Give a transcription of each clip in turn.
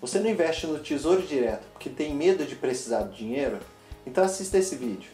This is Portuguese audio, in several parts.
Você não investe no Tesouro Direto porque tem medo de precisar do dinheiro? Então assista esse vídeo.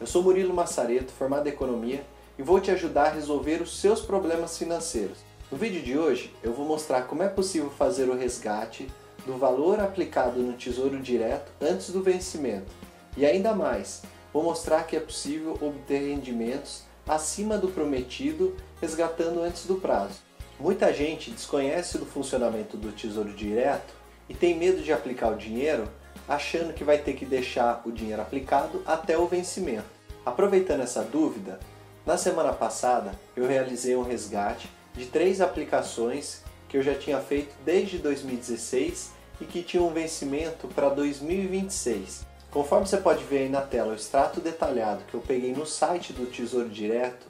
Eu sou Murilo Massareto, formado em Economia, e vou te ajudar a resolver os seus problemas financeiros. No vídeo de hoje, eu vou mostrar como é possível fazer o resgate do valor aplicado no Tesouro Direto antes do vencimento. E ainda mais, vou mostrar que é possível obter rendimentos acima do prometido, resgatando antes do prazo. Muita gente desconhece do funcionamento do Tesouro Direto e tem medo de aplicar o dinheiro, achando que vai ter que deixar o dinheiro aplicado até o vencimento. Aproveitando essa dúvida, na semana passada eu realizei um resgate de três aplicações que eu já tinha feito desde 2016 e que tinham um vencimento para 2026. Conforme você pode ver aí na tela o extrato detalhado que eu peguei no site do Tesouro Direto,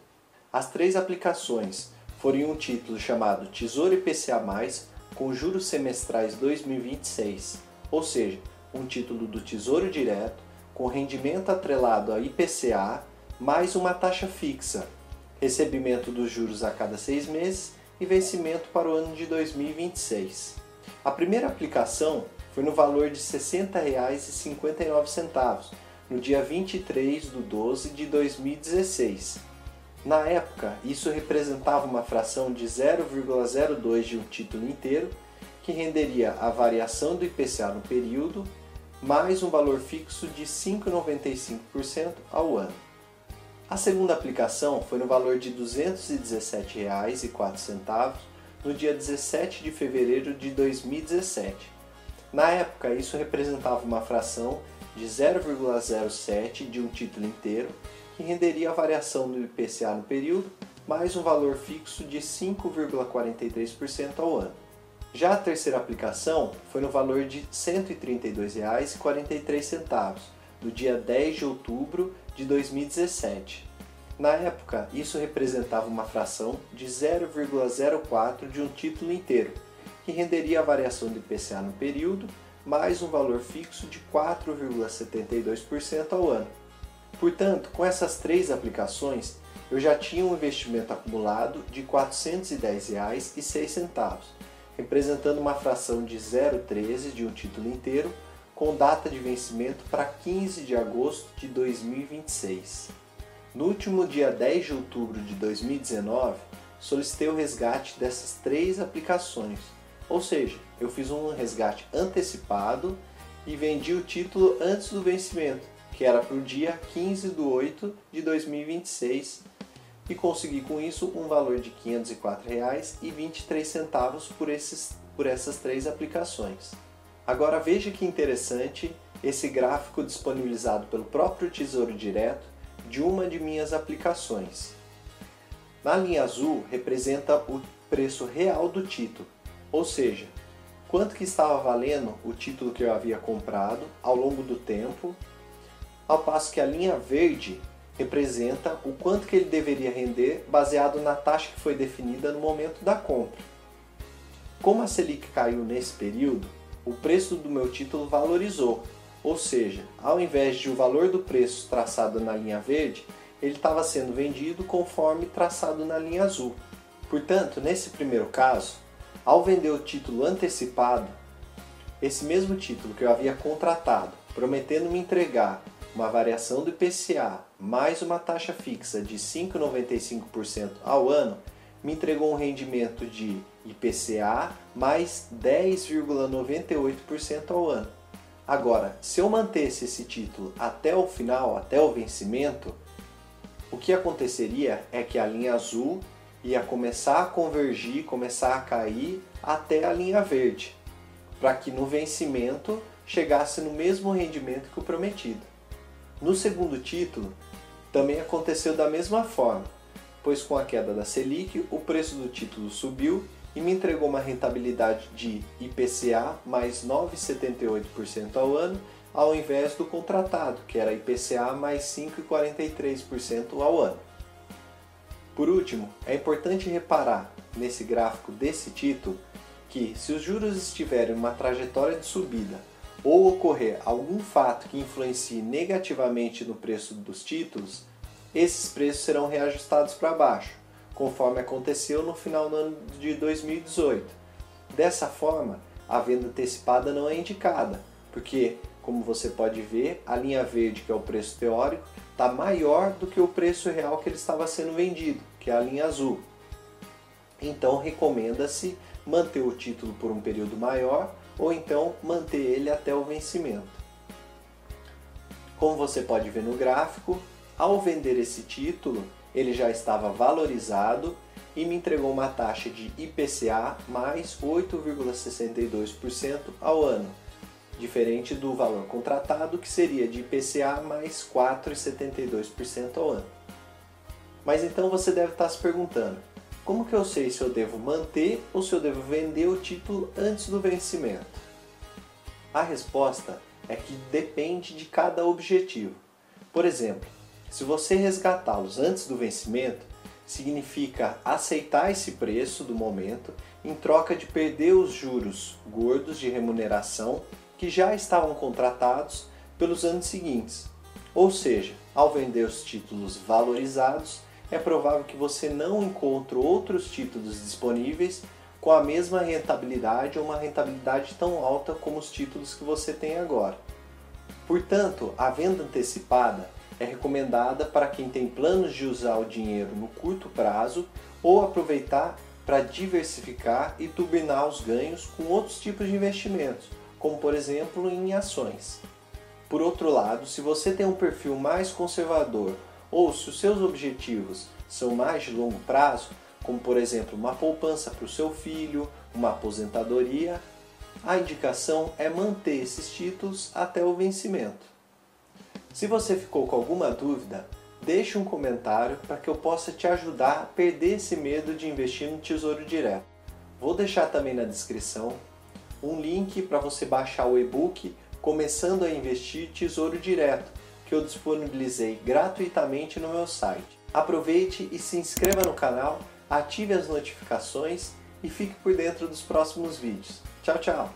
as três aplicações foram um título chamado Tesouro IPCA+, com juros semestrais 2026, ou seja, um título do Tesouro Direto com rendimento atrelado a IPCA mais uma taxa fixa, recebimento dos juros a cada seis meses e vencimento para o ano de 2026. A primeira aplicação foi no valor de R$ 60,59, no dia 23 de 12 de 2016. Na época, isso representava uma fração de 0,02 de um título inteiro, que renderia a variação do IPCA no período, mais um valor fixo de 5,95% ao ano. A segunda aplicação foi no valor de R$ 217,04 no dia 17 de fevereiro de 2017 na época, isso representava uma fração de 0,07 de um título inteiro, que renderia a variação do IPCA no período, mais um valor fixo de 5,43% ao ano. Já a terceira aplicação foi no valor de R$ 132,43, no dia 10 de outubro de 2017. Na época, isso representava uma fração de 0,04 de um título inteiro, que renderia a variação do IPCA no período, mais um valor fixo de 4,72% ao ano. Portanto, com essas três aplicações, eu já tinha um investimento acumulado de R$ 410,06, representando uma fração de 0,13 de um título inteiro, com data de vencimento para 15 de agosto de 2026. No último dia 10 de outubro de 2019, solicitei o resgate dessas três aplicações ou seja, eu fiz um resgate antecipado e vendi o título antes do vencimento, que era para o dia 15 de 8 de 2026 e consegui com isso um valor de R$ 504,23 por, esses, por essas três aplicações. Agora veja que interessante esse gráfico disponibilizado pelo próprio Tesouro Direto de uma de minhas aplicações. Na linha azul representa o preço real do título ou seja, quanto que estava valendo o título que eu havia comprado ao longo do tempo, ao passo que a linha verde representa o quanto que ele deveria render baseado na taxa que foi definida no momento da compra. Como a Selic caiu nesse período, o preço do meu título valorizou, ou seja, ao invés de o valor do preço traçado na linha verde, ele estava sendo vendido conforme traçado na linha azul. Portanto, nesse primeiro caso, ao vender o título antecipado, esse mesmo título que eu havia contratado, prometendo me entregar uma variação do IPCA mais uma taxa fixa de 5,95% ao ano, me entregou um rendimento de IPCA mais 10,98% ao ano. Agora, se eu mantesse esse título até o final, até o vencimento, o que aconteceria é que a linha azul ia começar a convergir, começar a cair até a linha verde, para que no vencimento chegasse no mesmo rendimento que o prometido. No segundo título, também aconteceu da mesma forma, pois com a queda da Selic, o preço do título subiu e me entregou uma rentabilidade de IPCA mais 9,78% ao ano, ao invés do contratado, que era IPCA mais 5,43% ao ano. Por último, é importante reparar nesse gráfico desse título que, se os juros estiverem em uma trajetória de subida ou ocorrer algum fato que influencie negativamente no preço dos títulos, esses preços serão reajustados para baixo, conforme aconteceu no final do ano de 2018. Dessa forma, a venda antecipada não é indicada, porque, como você pode ver, a linha verde, que é o preço teórico, está maior do que o preço real que ele estava sendo vendido, que é a linha azul. Então, recomenda-se manter o título por um período maior ou então manter ele até o vencimento. Como você pode ver no gráfico, ao vender esse título, ele já estava valorizado e me entregou uma taxa de IPCA mais 8,62% ao ano, diferente do valor contratado que seria de IPCA mais 4,72% ao ano. Mas então você deve estar se perguntando, como que eu sei se eu devo manter ou se eu devo vender o título antes do vencimento? A resposta é que depende de cada objetivo. Por exemplo, se você resgatá-los antes do vencimento, significa aceitar esse preço do momento em troca de perder os juros gordos de remuneração que já estavam contratados pelos anos seguintes. Ou seja, ao vender os títulos valorizados, é provável que você não encontre outros títulos disponíveis com a mesma rentabilidade ou uma rentabilidade tão alta como os títulos que você tem agora. Portanto, a venda antecipada é recomendada para quem tem planos de usar o dinheiro no curto prazo ou aproveitar para diversificar e turbinar os ganhos com outros tipos de investimentos, como por exemplo em ações. Por outro lado, se você tem um perfil mais conservador ou se os seus objetivos são mais de longo prazo, como por exemplo uma poupança para o seu filho, uma aposentadoria, a indicação é manter esses títulos até o vencimento. Se você ficou com alguma dúvida, deixe um comentário para que eu possa te ajudar a perder esse medo de investir no Tesouro Direto. Vou deixar também na descrição um link para você baixar o e-book Começando a Investir Tesouro Direto, que eu disponibilizei gratuitamente no meu site. Aproveite e se inscreva no canal, ative as notificações e fique por dentro dos próximos vídeos. Tchau, tchau!